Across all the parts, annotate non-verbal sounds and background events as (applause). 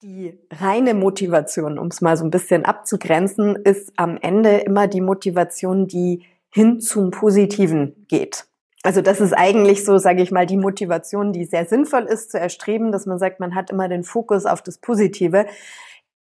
Die reine Motivation, um es mal so ein bisschen abzugrenzen, ist am Ende immer die Motivation, die hin zum Positiven geht. Also das ist eigentlich so, sage ich mal, die Motivation, die sehr sinnvoll ist zu erstreben, dass man sagt, man hat immer den Fokus auf das Positive.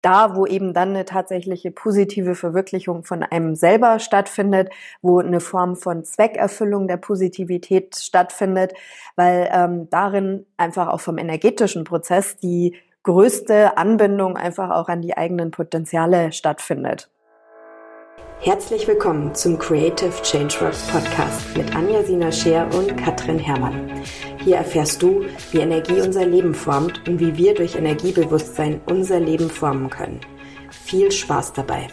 Da, wo eben dann eine tatsächliche positive Verwirklichung von einem selber stattfindet, wo eine Form von Zweckerfüllung der Positivität stattfindet, weil ähm, darin einfach auch vom energetischen Prozess die größte Anbindung einfach auch an die eigenen Potenziale stattfindet. Herzlich willkommen zum Creative Changeworks Podcast mit Anja Sina Scheer und Katrin Herrmann. Hier erfährst du, wie Energie unser Leben formt und wie wir durch Energiebewusstsein unser Leben formen können. Viel Spaß dabei.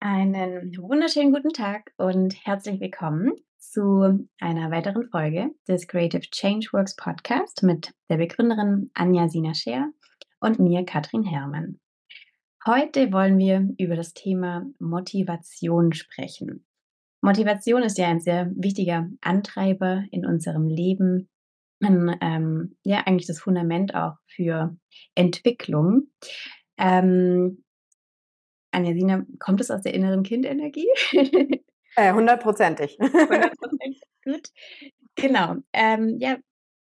Einen wunderschönen guten Tag und herzlich willkommen zu einer weiteren Folge des Creative Changeworks Podcast mit der Begründerin Anja Sina Scheer und mir, Katrin Herrmann. Heute wollen wir über das Thema Motivation sprechen. Motivation ist ja ein sehr wichtiger Antreiber in unserem Leben, ein, ähm, ja eigentlich das Fundament auch für Entwicklung. Ähm, Anja Sina, kommt es aus der inneren Kindenergie? Äh, hundertprozentig. (laughs) Hundertprozentig, gut. Genau. Ähm, ja,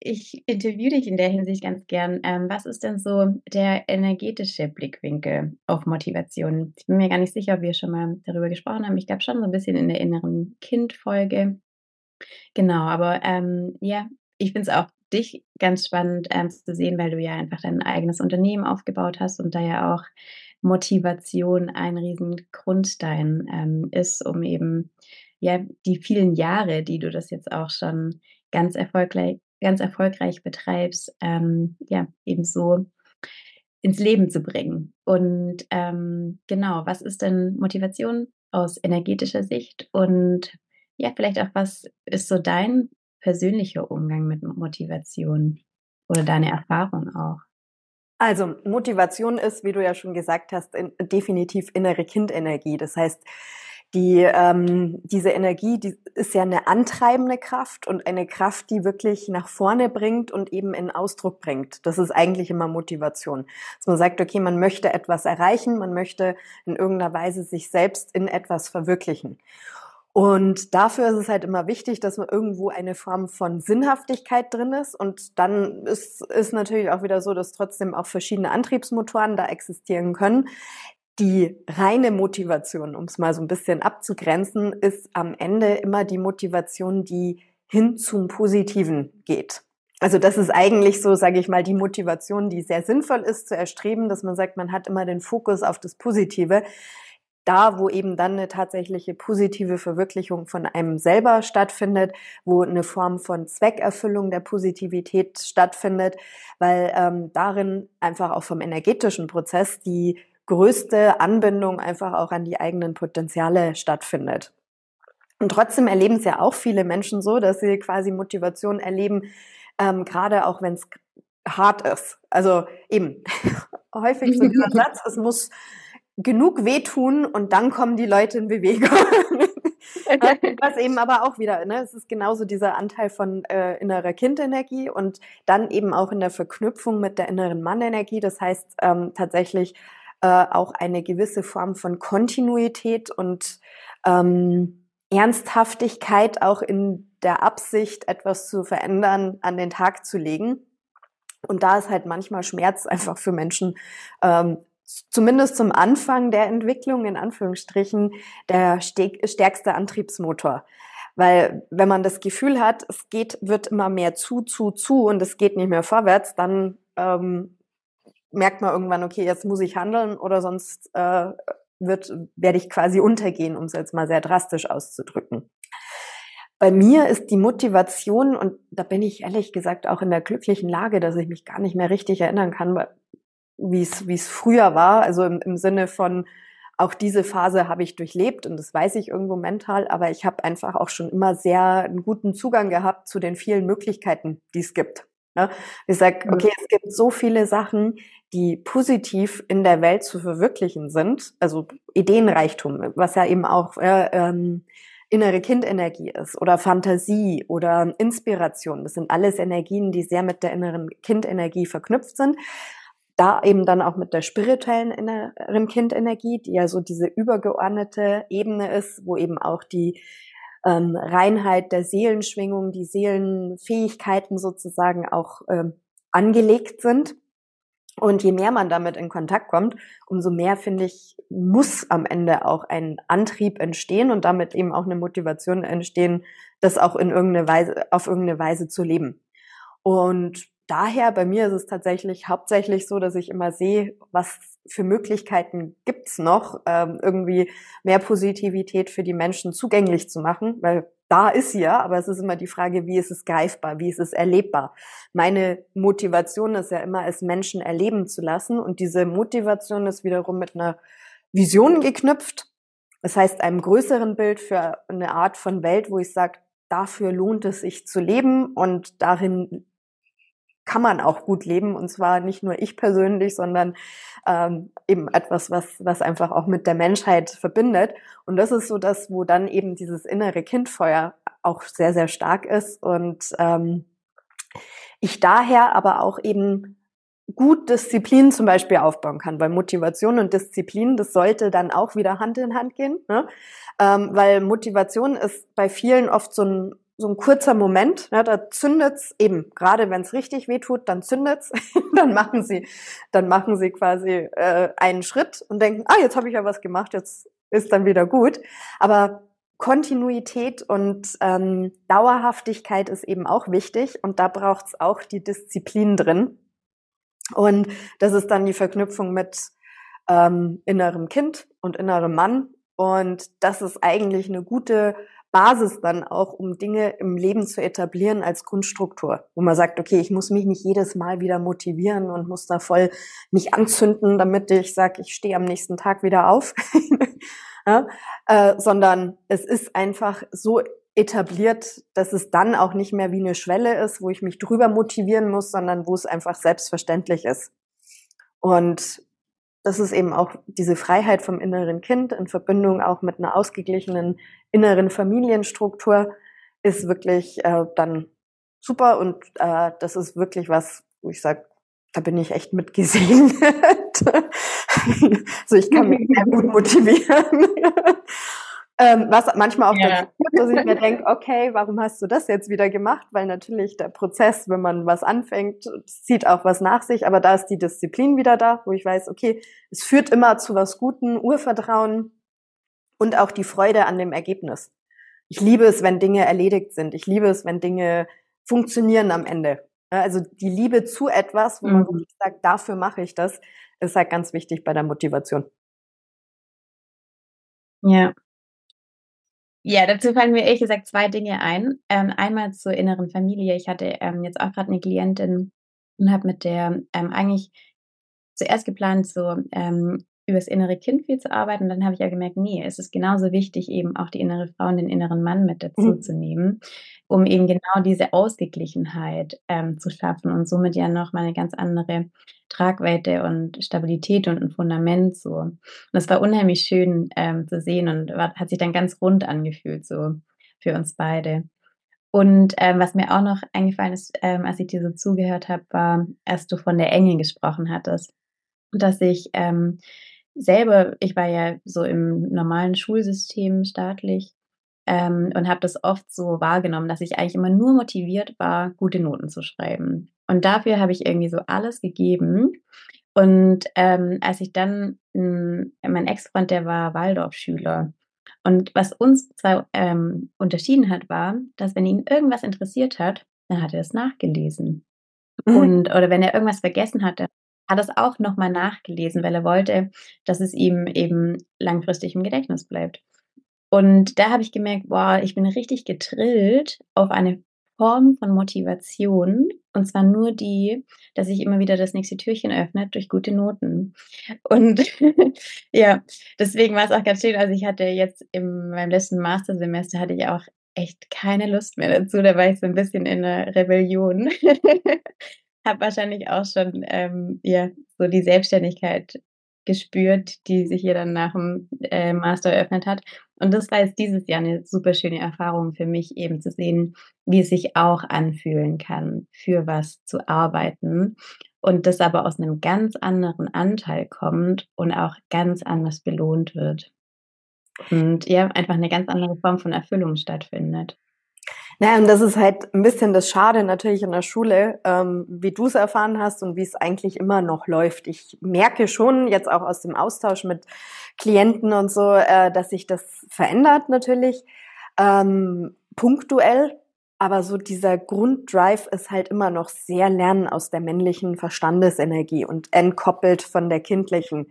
ich interviewe dich in der Hinsicht ganz gern. Ähm, was ist denn so der energetische Blickwinkel auf Motivation? Ich bin mir gar nicht sicher, ob wir schon mal darüber gesprochen haben. Ich glaube schon so ein bisschen in der inneren Kind-Folge. Genau, aber ähm, ja, ich finde es auch dich ganz spannend ähm, zu sehen, weil du ja einfach dein eigenes Unternehmen aufgebaut hast und da ja auch Motivation ein riesen Grundstein ähm, ist, um eben ja die vielen Jahre, die du das jetzt auch schon ganz erfolgreich ganz erfolgreich betreibst, ähm, ja, eben so ins Leben zu bringen. Und ähm, genau, was ist denn Motivation aus energetischer Sicht? Und ja, vielleicht auch, was ist so dein persönlicher Umgang mit Motivation oder deine Erfahrung auch? Also Motivation ist, wie du ja schon gesagt hast, in, definitiv innere Kindenergie. Das heißt, die, ähm, diese Energie, die ist ja eine antreibende Kraft und eine Kraft, die wirklich nach vorne bringt und eben in Ausdruck bringt. Das ist eigentlich immer Motivation. Dass man sagt, okay, man möchte etwas erreichen, man möchte in irgendeiner Weise sich selbst in etwas verwirklichen. Und dafür ist es halt immer wichtig, dass man irgendwo eine Form von Sinnhaftigkeit drin ist. Und dann ist, ist natürlich auch wieder so, dass trotzdem auch verschiedene Antriebsmotoren da existieren können, die reine Motivation, um es mal so ein bisschen abzugrenzen, ist am Ende immer die Motivation, die hin zum Positiven geht. Also das ist eigentlich so, sage ich mal, die Motivation, die sehr sinnvoll ist zu erstreben, dass man sagt, man hat immer den Fokus auf das Positive. Da, wo eben dann eine tatsächliche positive Verwirklichung von einem selber stattfindet, wo eine Form von Zweckerfüllung der Positivität stattfindet, weil ähm, darin einfach auch vom energetischen Prozess die größte Anbindung einfach auch an die eigenen Potenziale stattfindet. Und trotzdem erleben es ja auch viele Menschen so, dass sie quasi Motivation erleben, ähm, gerade auch wenn es hart ist. Also eben (laughs) häufig so dieser (laughs) Satz, es muss genug wehtun und dann kommen die Leute in Bewegung. (laughs) Was eben aber auch wieder, ne, es ist genauso dieser Anteil von äh, innerer Kindenergie und dann eben auch in der Verknüpfung mit der inneren Mannenergie. Das heißt ähm, tatsächlich äh, auch eine gewisse Form von Kontinuität und ähm, Ernsthaftigkeit auch in der Absicht, etwas zu verändern, an den Tag zu legen. Und da ist halt manchmal Schmerz einfach für Menschen, ähm, zumindest zum Anfang der Entwicklung, in Anführungsstrichen, der stärkste Antriebsmotor. Weil wenn man das Gefühl hat, es geht, wird immer mehr zu, zu, zu und es geht nicht mehr vorwärts, dann ähm, merkt man irgendwann, okay, jetzt muss ich handeln oder sonst äh, wird, werde ich quasi untergehen, um es jetzt mal sehr drastisch auszudrücken. Bei mir ist die Motivation, und da bin ich ehrlich gesagt auch in der glücklichen Lage, dass ich mich gar nicht mehr richtig erinnern kann, wie es, wie es früher war. Also im, im Sinne von, auch diese Phase habe ich durchlebt und das weiß ich irgendwo mental, aber ich habe einfach auch schon immer sehr einen guten Zugang gehabt zu den vielen Möglichkeiten, die es gibt. Ne? Ich sage, okay, es gibt so viele Sachen, die positiv in der Welt zu verwirklichen sind, also Ideenreichtum, was ja eben auch äh, ähm, innere Kindenergie ist oder Fantasie oder Inspiration. Das sind alles Energien, die sehr mit der inneren Kindenergie verknüpft sind. da eben dann auch mit der spirituellen inneren Kindenergie, die ja so diese übergeordnete Ebene ist, wo eben auch die ähm, Reinheit der Seelenschwingung, die Seelenfähigkeiten sozusagen auch ähm, angelegt sind. Und je mehr man damit in Kontakt kommt, umso mehr, finde ich, muss am Ende auch ein Antrieb entstehen und damit eben auch eine Motivation entstehen, das auch in irgendeine Weise, auf irgendeine Weise zu leben. Und daher, bei mir ist es tatsächlich hauptsächlich so, dass ich immer sehe, was für Möglichkeiten gibt's noch, ähm, irgendwie mehr Positivität für die Menschen zugänglich zu machen, weil da ist sie ja, aber es ist immer die Frage, wie ist es greifbar, wie ist es erlebbar. Meine Motivation ist ja immer, es Menschen erleben zu lassen und diese Motivation ist wiederum mit einer Vision geknüpft. Das heißt, einem größeren Bild für eine Art von Welt, wo ich sage, dafür lohnt es sich zu leben und darin kann man auch gut leben und zwar nicht nur ich persönlich, sondern ähm, eben etwas, was, was einfach auch mit der Menschheit verbindet. Und das ist so das, wo dann eben dieses innere Kindfeuer auch sehr, sehr stark ist und ähm, ich daher aber auch eben gut Disziplin zum Beispiel aufbauen kann, weil Motivation und Disziplin, das sollte dann auch wieder Hand in Hand gehen, ne? ähm, weil Motivation ist bei vielen oft so ein so ein kurzer Moment, ja, da zündet's eben, gerade wenn es richtig weh tut, dann zündet's, (laughs) dann machen sie, dann machen sie quasi äh, einen Schritt und denken, ah, jetzt habe ich ja was gemacht, jetzt ist dann wieder gut. Aber Kontinuität und ähm, Dauerhaftigkeit ist eben auch wichtig und da braucht's auch die Disziplin drin. Und das ist dann die Verknüpfung mit ähm, innerem Kind und innerem Mann. Und das ist eigentlich eine gute Basis dann auch, um Dinge im Leben zu etablieren als Grundstruktur, wo man sagt, okay, ich muss mich nicht jedes Mal wieder motivieren und muss da voll mich anzünden, damit ich sage, ich stehe am nächsten Tag wieder auf, (laughs) ja, äh, sondern es ist einfach so etabliert, dass es dann auch nicht mehr wie eine Schwelle ist, wo ich mich drüber motivieren muss, sondern wo es einfach selbstverständlich ist. Und das ist eben auch diese Freiheit vom inneren Kind in Verbindung auch mit einer ausgeglichenen inneren Familienstruktur ist wirklich äh, dann super und äh, das ist wirklich was, wo ich sage, da bin ich echt mitgesehen. (laughs) also ich kann mich sehr gut (laughs) motivieren. (laughs) Ähm, was manchmal auch ja. dazu führt, dass ich mir (laughs) denke, okay, warum hast du das jetzt wieder gemacht? Weil natürlich der Prozess, wenn man was anfängt, zieht auch was nach sich, aber da ist die Disziplin wieder da, wo ich weiß, okay, es führt immer zu was Guten, Urvertrauen und auch die Freude an dem Ergebnis. Ich liebe es, wenn Dinge erledigt sind. Ich liebe es, wenn Dinge funktionieren am Ende. Also die Liebe zu etwas, wo mhm. man wirklich sagt, dafür mache ich das, ist halt ganz wichtig bei der Motivation. Ja, ja, dazu fallen mir ehrlich gesagt zwei Dinge ein. Ähm, einmal zur inneren Familie. Ich hatte ähm, jetzt auch gerade eine Klientin und habe mit der ähm, eigentlich zuerst geplant, so ähm, über das innere Kind viel zu arbeiten. Und dann habe ich ja gemerkt, nee, es ist genauso wichtig, eben auch die innere Frau und den inneren Mann mit dazu mhm. zu nehmen, um eben genau diese Ausgeglichenheit ähm, zu schaffen und somit ja noch mal eine ganz andere Tragweite und Stabilität und ein Fundament so. Und das war unheimlich schön ähm, zu sehen und war, hat sich dann ganz rund angefühlt so für uns beide. Und ähm, was mir auch noch eingefallen ist, ähm, als ich dir so zugehört habe, war, als du von der Engel gesprochen hattest, dass ich ähm, selber, ich war ja so im normalen Schulsystem staatlich ähm, und habe das oft so wahrgenommen, dass ich eigentlich immer nur motiviert war, gute Noten zu schreiben. Und dafür habe ich irgendwie so alles gegeben. Und ähm, als ich dann, mh, mein Ex-Freund, der war Waldorfschüler. Und was uns zwei ähm, unterschieden hat, war, dass wenn ihn irgendwas interessiert hat, dann hat er es nachgelesen. Mhm. Und, oder wenn er irgendwas vergessen hatte, hat es auch nochmal nachgelesen, weil er wollte, dass es ihm eben langfristig im Gedächtnis bleibt. Und da habe ich gemerkt, boah, ich bin richtig getrillt auf eine Form von Motivation. Und zwar nur die, dass ich immer wieder das nächste Türchen öffnet durch gute Noten. Und (laughs) ja, deswegen war es auch ganz schön. Also ich hatte jetzt in meinem letzten Mastersemester hatte ich auch echt keine Lust mehr dazu. Da war ich so ein bisschen in einer Rebellion (laughs) habe wahrscheinlich auch schon ähm, ja, so die Selbstständigkeit gespürt, die sich hier dann nach dem äh, Master eröffnet hat. Und das war jetzt dieses Jahr eine super schöne Erfahrung für mich, eben zu sehen, wie es sich auch anfühlen kann, für was zu arbeiten. und das aber aus einem ganz anderen Anteil kommt und auch ganz anders belohnt wird. Und ja, einfach eine ganz andere Form von Erfüllung stattfindet. Naja, und das ist halt ein bisschen das Schade natürlich in der Schule, ähm, wie du es erfahren hast und wie es eigentlich immer noch läuft. Ich merke schon jetzt auch aus dem Austausch mit Klienten und so, äh, dass sich das verändert natürlich. Ähm, punktuell, aber so dieser Grunddrive ist halt immer noch sehr Lernen aus der männlichen Verstandesenergie und entkoppelt von der kindlichen,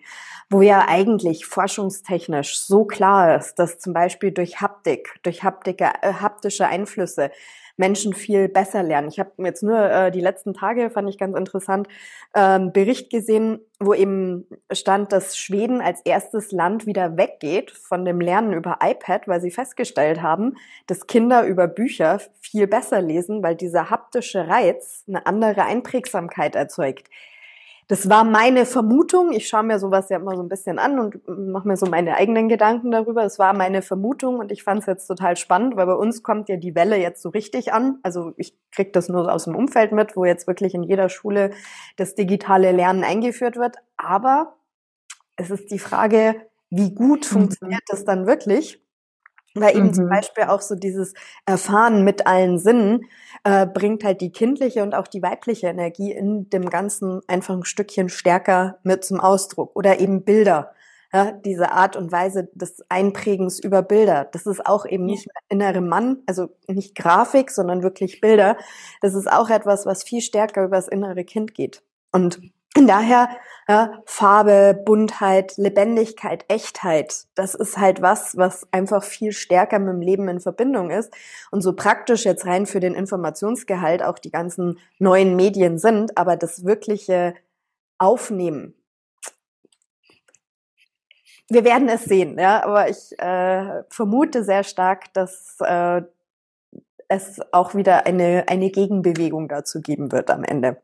wo ja eigentlich forschungstechnisch so klar ist, dass zum Beispiel durch Haptik, durch Haptik, äh, haptische Einflüsse Menschen viel besser lernen. Ich habe jetzt nur äh, die letzten Tage, fand ich ganz interessant, ähm, Bericht gesehen, wo eben stand, dass Schweden als erstes Land wieder weggeht von dem Lernen über iPad, weil sie festgestellt haben, dass Kinder über Bücher viel besser lesen, weil dieser haptische Reiz eine andere Einprägsamkeit erzeugt. Das war meine Vermutung. Ich schaue mir sowas ja immer so ein bisschen an und mache mir so meine eigenen Gedanken darüber. Es war meine Vermutung und ich fand es jetzt total spannend, weil bei uns kommt ja die Welle jetzt so richtig an. Also ich kriege das nur aus dem Umfeld mit, wo jetzt wirklich in jeder Schule das digitale Lernen eingeführt wird. Aber es ist die Frage, wie gut mhm. funktioniert das dann wirklich? Weil eben mhm. zum Beispiel auch so dieses Erfahren mit allen Sinnen äh, bringt halt die kindliche und auch die weibliche Energie in dem Ganzen einfach ein Stückchen stärker mit zum Ausdruck. Oder eben Bilder. Ja, diese Art und Weise des Einprägens über Bilder. Das ist auch eben nicht innere Mann, also nicht Grafik, sondern wirklich Bilder. Das ist auch etwas, was viel stärker über das innere Kind geht. Und daher ja, Farbe, Buntheit, Lebendigkeit, Echtheit, das ist halt was, was einfach viel stärker mit dem Leben in Verbindung ist. Und so praktisch jetzt rein für den Informationsgehalt auch die ganzen neuen Medien sind, aber das wirkliche Aufnehmen. Wir werden es sehen, ja, aber ich äh, vermute sehr stark, dass äh, es auch wieder eine, eine Gegenbewegung dazu geben wird am Ende.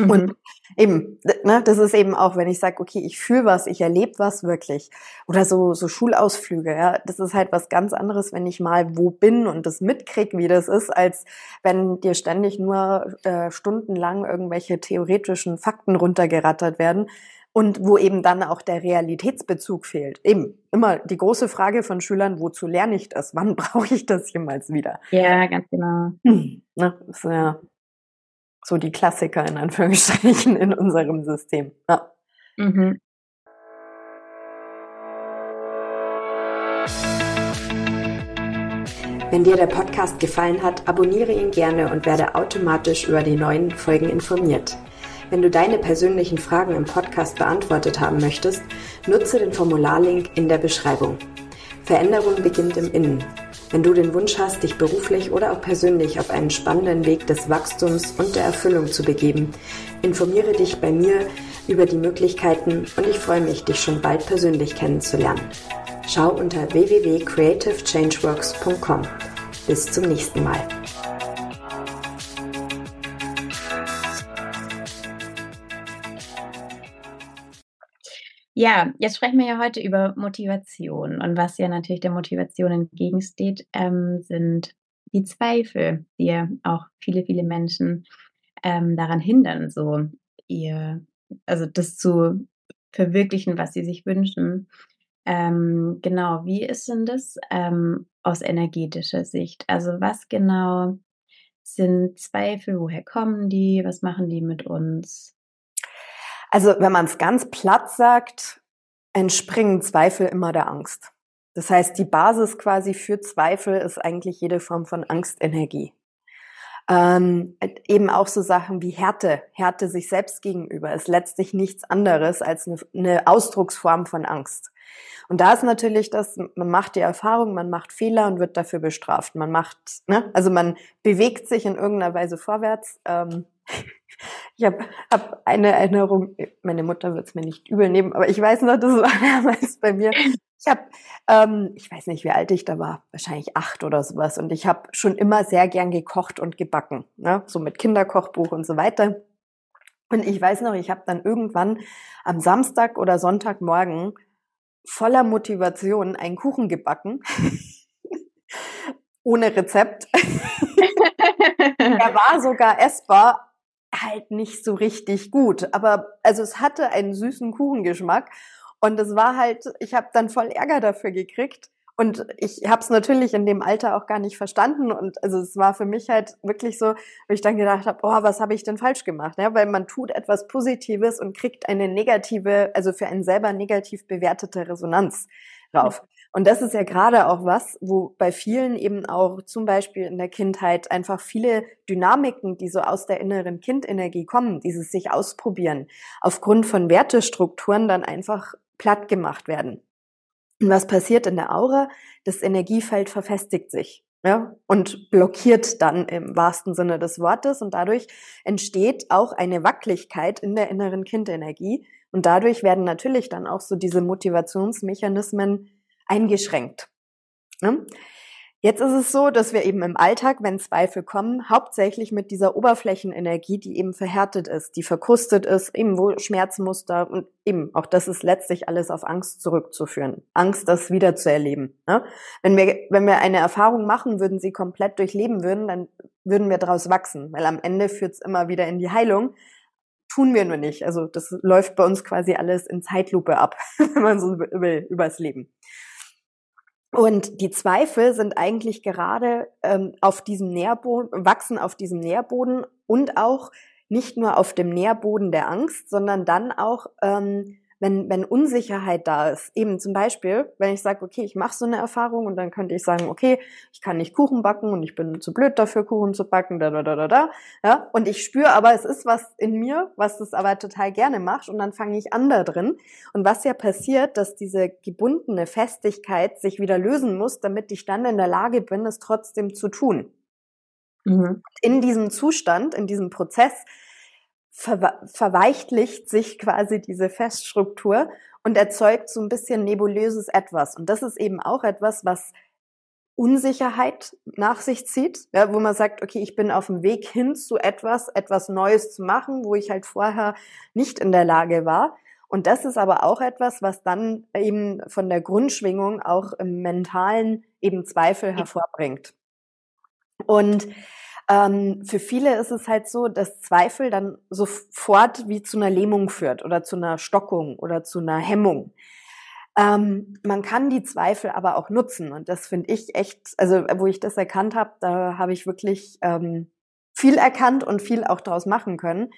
Mhm. Und eben, ne, das ist eben auch, wenn ich sage, okay, ich fühle was, ich erlebe was wirklich. Oder so, so Schulausflüge, ja, das ist halt was ganz anderes, wenn ich mal wo bin und das mitkrieg, wie das ist, als wenn dir ständig nur äh, stundenlang irgendwelche theoretischen Fakten runtergerattert werden und wo eben dann auch der Realitätsbezug fehlt. Eben immer die große Frage von Schülern, wozu lerne ich das? Wann (laughs) brauche ich das jemals wieder? Ja, ganz genau. Hm, ne, ist ja so die Klassiker in Anführungsstrichen in unserem System. Ja. Mhm. Wenn dir der Podcast gefallen hat, abonniere ihn gerne und werde automatisch über die neuen Folgen informiert. Wenn du deine persönlichen Fragen im Podcast beantwortet haben möchtest, nutze den Formularlink in der Beschreibung. Veränderung beginnt im Innen. Wenn du den Wunsch hast, dich beruflich oder auch persönlich auf einen spannenden Weg des Wachstums und der Erfüllung zu begeben, informiere dich bei mir über die Möglichkeiten und ich freue mich, dich schon bald persönlich kennenzulernen. Schau unter www.creativechangeworks.com. Bis zum nächsten Mal. Ja, jetzt sprechen wir ja heute über Motivation. Und was ja natürlich der Motivation entgegensteht, ähm, sind die Zweifel, die ja auch viele, viele Menschen ähm, daran hindern, so ihr, also das zu verwirklichen, was sie sich wünschen. Ähm, genau, wie ist denn das ähm, aus energetischer Sicht? Also was genau sind Zweifel? Woher kommen die? Was machen die mit uns? Also wenn man es ganz platt sagt, entspringen Zweifel immer der Angst. Das heißt, die Basis quasi für Zweifel ist eigentlich jede Form von Angstenergie. Ähm, eben auch so Sachen wie Härte, Härte sich selbst gegenüber ist letztlich nichts anderes als eine, eine Ausdrucksform von Angst. Und da ist natürlich das, man macht die Erfahrung, man macht Fehler und wird dafür bestraft. Man macht, ne, also man bewegt sich in irgendeiner Weise vorwärts. Ähm, ich habe hab eine Erinnerung, meine Mutter wird es mir nicht übel nehmen, aber ich weiß noch, das (laughs) war damals bei mir. Ich habe, ähm, ich weiß nicht, wie alt ich da war, wahrscheinlich acht oder sowas. Und ich habe schon immer sehr gern gekocht und gebacken, ne? so mit Kinderkochbuch und so weiter. Und ich weiß noch, ich habe dann irgendwann am Samstag oder Sonntagmorgen voller Motivation einen Kuchen gebacken. (laughs) Ohne Rezept. (laughs) er war sogar essbar, halt nicht so richtig gut. Aber also es hatte einen süßen Kuchengeschmack und es war halt, ich habe dann voll Ärger dafür gekriegt. Und ich habe es natürlich in dem Alter auch gar nicht verstanden. Und also es war für mich halt wirklich so, wo ich dann gedacht habe, oh, was habe ich denn falsch gemacht? Ja, weil man tut etwas Positives und kriegt eine negative, also für einen selber negativ bewertete Resonanz drauf. Und das ist ja gerade auch was, wo bei vielen eben auch zum Beispiel in der Kindheit einfach viele Dynamiken, die so aus der inneren Kindenergie kommen, dieses sich ausprobieren, aufgrund von Wertestrukturen dann einfach platt gemacht werden. Und was passiert in der Aura? Das Energiefeld verfestigt sich. Ja, und blockiert dann im wahrsten Sinne des Wortes und dadurch entsteht auch eine Wackeligkeit in der inneren Kindenergie und dadurch werden natürlich dann auch so diese Motivationsmechanismen eingeschränkt. Ne? Jetzt ist es so, dass wir eben im Alltag, wenn Zweifel kommen, hauptsächlich mit dieser Oberflächenenergie, die eben verhärtet ist, die verkrustet ist, eben wo Schmerzmuster und eben auch das ist letztlich alles auf Angst zurückzuführen. Angst, das wiederzuerleben. Ne? Wenn wir, wenn wir eine Erfahrung machen würden, sie komplett durchleben würden, dann würden wir daraus wachsen, weil am Ende führt es immer wieder in die Heilung. Tun wir nur nicht. Also das läuft bei uns quasi alles in Zeitlupe ab, (laughs) wenn man so will, übers Leben. Und die Zweifel sind eigentlich gerade ähm, auf diesem Nährboden, wachsen auf diesem Nährboden und auch nicht nur auf dem Nährboden der Angst, sondern dann auch ähm, wenn, wenn Unsicherheit da ist, eben zum Beispiel, wenn ich sage, okay, ich mache so eine Erfahrung und dann könnte ich sagen, okay, ich kann nicht Kuchen backen und ich bin zu blöd dafür, Kuchen zu backen, da, da, da, da, da, ja, und ich spüre aber, es ist was in mir, was das aber total gerne macht und dann fange ich an da drin. Und was ja passiert, dass diese gebundene Festigkeit sich wieder lösen muss, damit ich dann in der Lage bin, es trotzdem zu tun. Mhm. In diesem Zustand, in diesem Prozess ver verweichtlicht sich quasi diese Feststruktur und erzeugt so ein bisschen nebulöses Etwas. Und das ist eben auch etwas, was Unsicherheit nach sich zieht, ja, wo man sagt, okay, ich bin auf dem Weg hin zu etwas, etwas Neues zu machen, wo ich halt vorher nicht in der Lage war. Und das ist aber auch etwas, was dann eben von der Grundschwingung auch im mentalen eben Zweifel hervorbringt. Und ähm, für viele ist es halt so, dass Zweifel dann sofort wie zu einer Lähmung führt oder zu einer Stockung oder zu einer Hemmung. Ähm, man kann die Zweifel aber auch nutzen und das finde ich echt, also wo ich das erkannt habe, da habe ich wirklich ähm, viel erkannt und viel auch daraus machen können,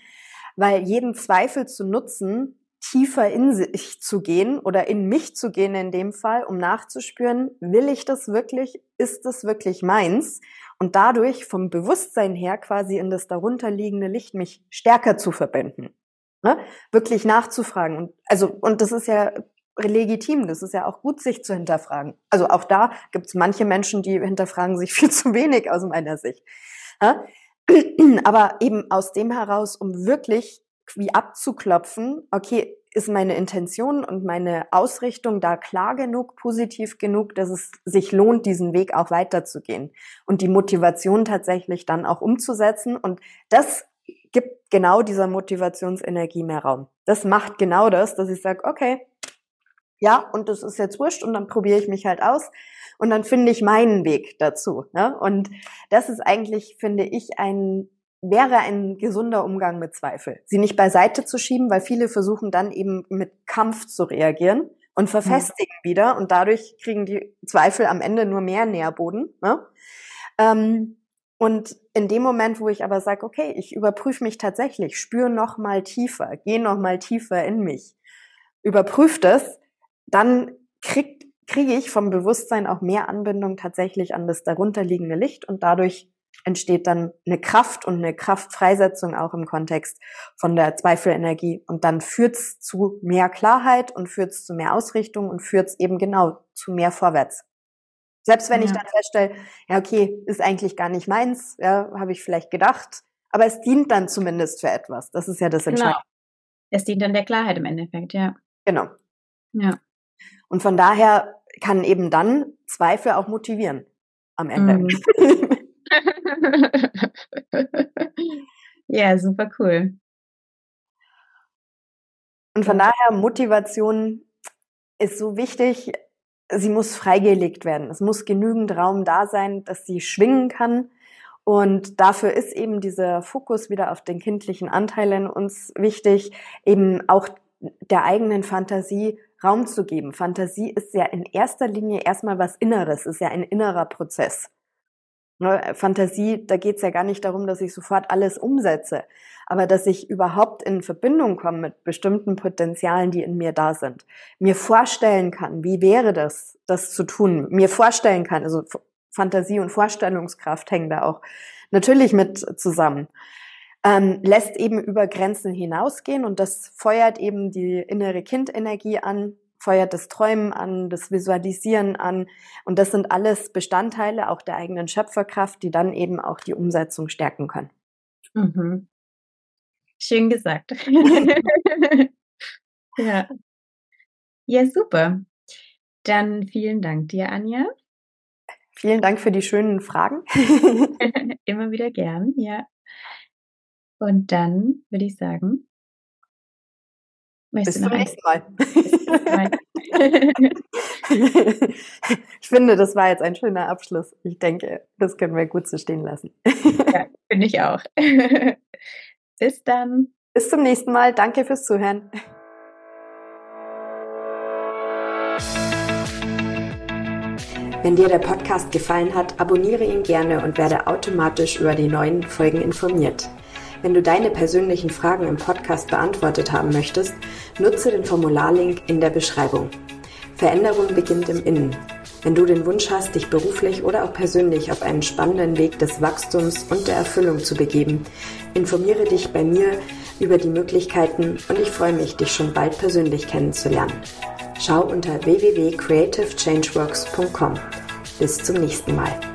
weil jeden Zweifel zu nutzen tiefer in sich zu gehen oder in mich zu gehen in dem Fall, um nachzuspüren, will ich das wirklich, ist das wirklich meins? Und dadurch vom Bewusstsein her quasi in das darunterliegende Licht mich stärker zu verbinden. Ne? Wirklich nachzufragen. Und, also, und das ist ja legitim, das ist ja auch gut, sich zu hinterfragen. Also auch da gibt es manche Menschen, die hinterfragen sich (laughs) viel zu wenig aus meiner Sicht. Ja? Aber eben aus dem heraus, um wirklich wie abzuklopfen, okay, ist meine Intention und meine Ausrichtung da klar genug, positiv genug, dass es sich lohnt, diesen Weg auch weiterzugehen und die Motivation tatsächlich dann auch umzusetzen. Und das gibt genau dieser Motivationsenergie mehr Raum. Das macht genau das, dass ich sage, okay, ja, und das ist jetzt wurscht und dann probiere ich mich halt aus und dann finde ich meinen Weg dazu. Ne? Und das ist eigentlich, finde ich, ein wäre ein gesunder Umgang mit Zweifel. Sie nicht beiseite zu schieben, weil viele versuchen dann eben mit Kampf zu reagieren und verfestigen mhm. wieder und dadurch kriegen die Zweifel am Ende nur mehr Nährboden. Ne? Ähm, und in dem Moment, wo ich aber sage, okay, ich überprüfe mich tatsächlich, spüre noch mal tiefer, gehe noch mal tiefer in mich, überprüfe das, dann krieg, kriege ich vom Bewusstsein auch mehr Anbindung tatsächlich an das darunterliegende Licht und dadurch entsteht dann eine Kraft und eine Kraftfreisetzung auch im Kontext von der Zweifelenergie. Und dann führt's zu mehr Klarheit und führt's zu mehr Ausrichtung und führt's eben genau zu mehr vorwärts. Selbst wenn ja. ich dann feststelle, ja, okay, ist eigentlich gar nicht meins, ja, habe ich vielleicht gedacht, aber es dient dann zumindest für etwas. Das ist ja das genau. Entscheidende. Genau. Es dient dann der Klarheit im Endeffekt, ja. Genau. Ja. Und von daher kann eben dann Zweifel auch motivieren am Ende. Mhm. (laughs) (laughs) ja, super cool. Und von daher, Motivation ist so wichtig, sie muss freigelegt werden. Es muss genügend Raum da sein, dass sie schwingen kann Und dafür ist eben dieser Fokus wieder auf den kindlichen Anteil in uns wichtig, eben auch der eigenen Fantasie Raum zu geben. Fantasie ist ja in erster Linie erstmal was Inneres, ist ja ein innerer Prozess. Ne, Fantasie, da geht es ja gar nicht darum, dass ich sofort alles umsetze, aber dass ich überhaupt in Verbindung komme mit bestimmten Potenzialen, die in mir da sind. Mir vorstellen kann, wie wäre das, das zu tun. Mir vorstellen kann, also Fantasie und Vorstellungskraft hängen da auch natürlich mit zusammen. Ähm, lässt eben über Grenzen hinausgehen und das feuert eben die innere Kindenergie an, feuert das Träumen an, das Visualisieren an und das sind alles Bestandteile auch der eigenen Schöpferkraft, die dann eben auch die Umsetzung stärken können. Mhm. Schön gesagt. (laughs) ja. Ja, super. Dann vielen Dank dir, Anja. Vielen Dank für die schönen Fragen. (laughs) Immer wieder gern, ja. Und dann würde ich sagen, bis zum nächsten Mal. (laughs) ich finde, das war jetzt ein schöner Abschluss. Ich denke, das können wir gut so stehen lassen. ja, finde ich auch. (laughs) bis dann. Bis zum nächsten Mal. Danke fürs Zuhören. Wenn dir der Podcast gefallen hat, abonniere ihn gerne und werde automatisch über die neuen Folgen informiert. Wenn du deine persönlichen Fragen im Podcast beantwortet haben möchtest, nutze den Formularlink in der Beschreibung. Veränderung beginnt im Innen. Wenn du den Wunsch hast, dich beruflich oder auch persönlich auf einen spannenden Weg des Wachstums und der Erfüllung zu begeben, informiere dich bei mir über die Möglichkeiten und ich freue mich, dich schon bald persönlich kennenzulernen. Schau unter www.creativechangeworks.com. Bis zum nächsten Mal.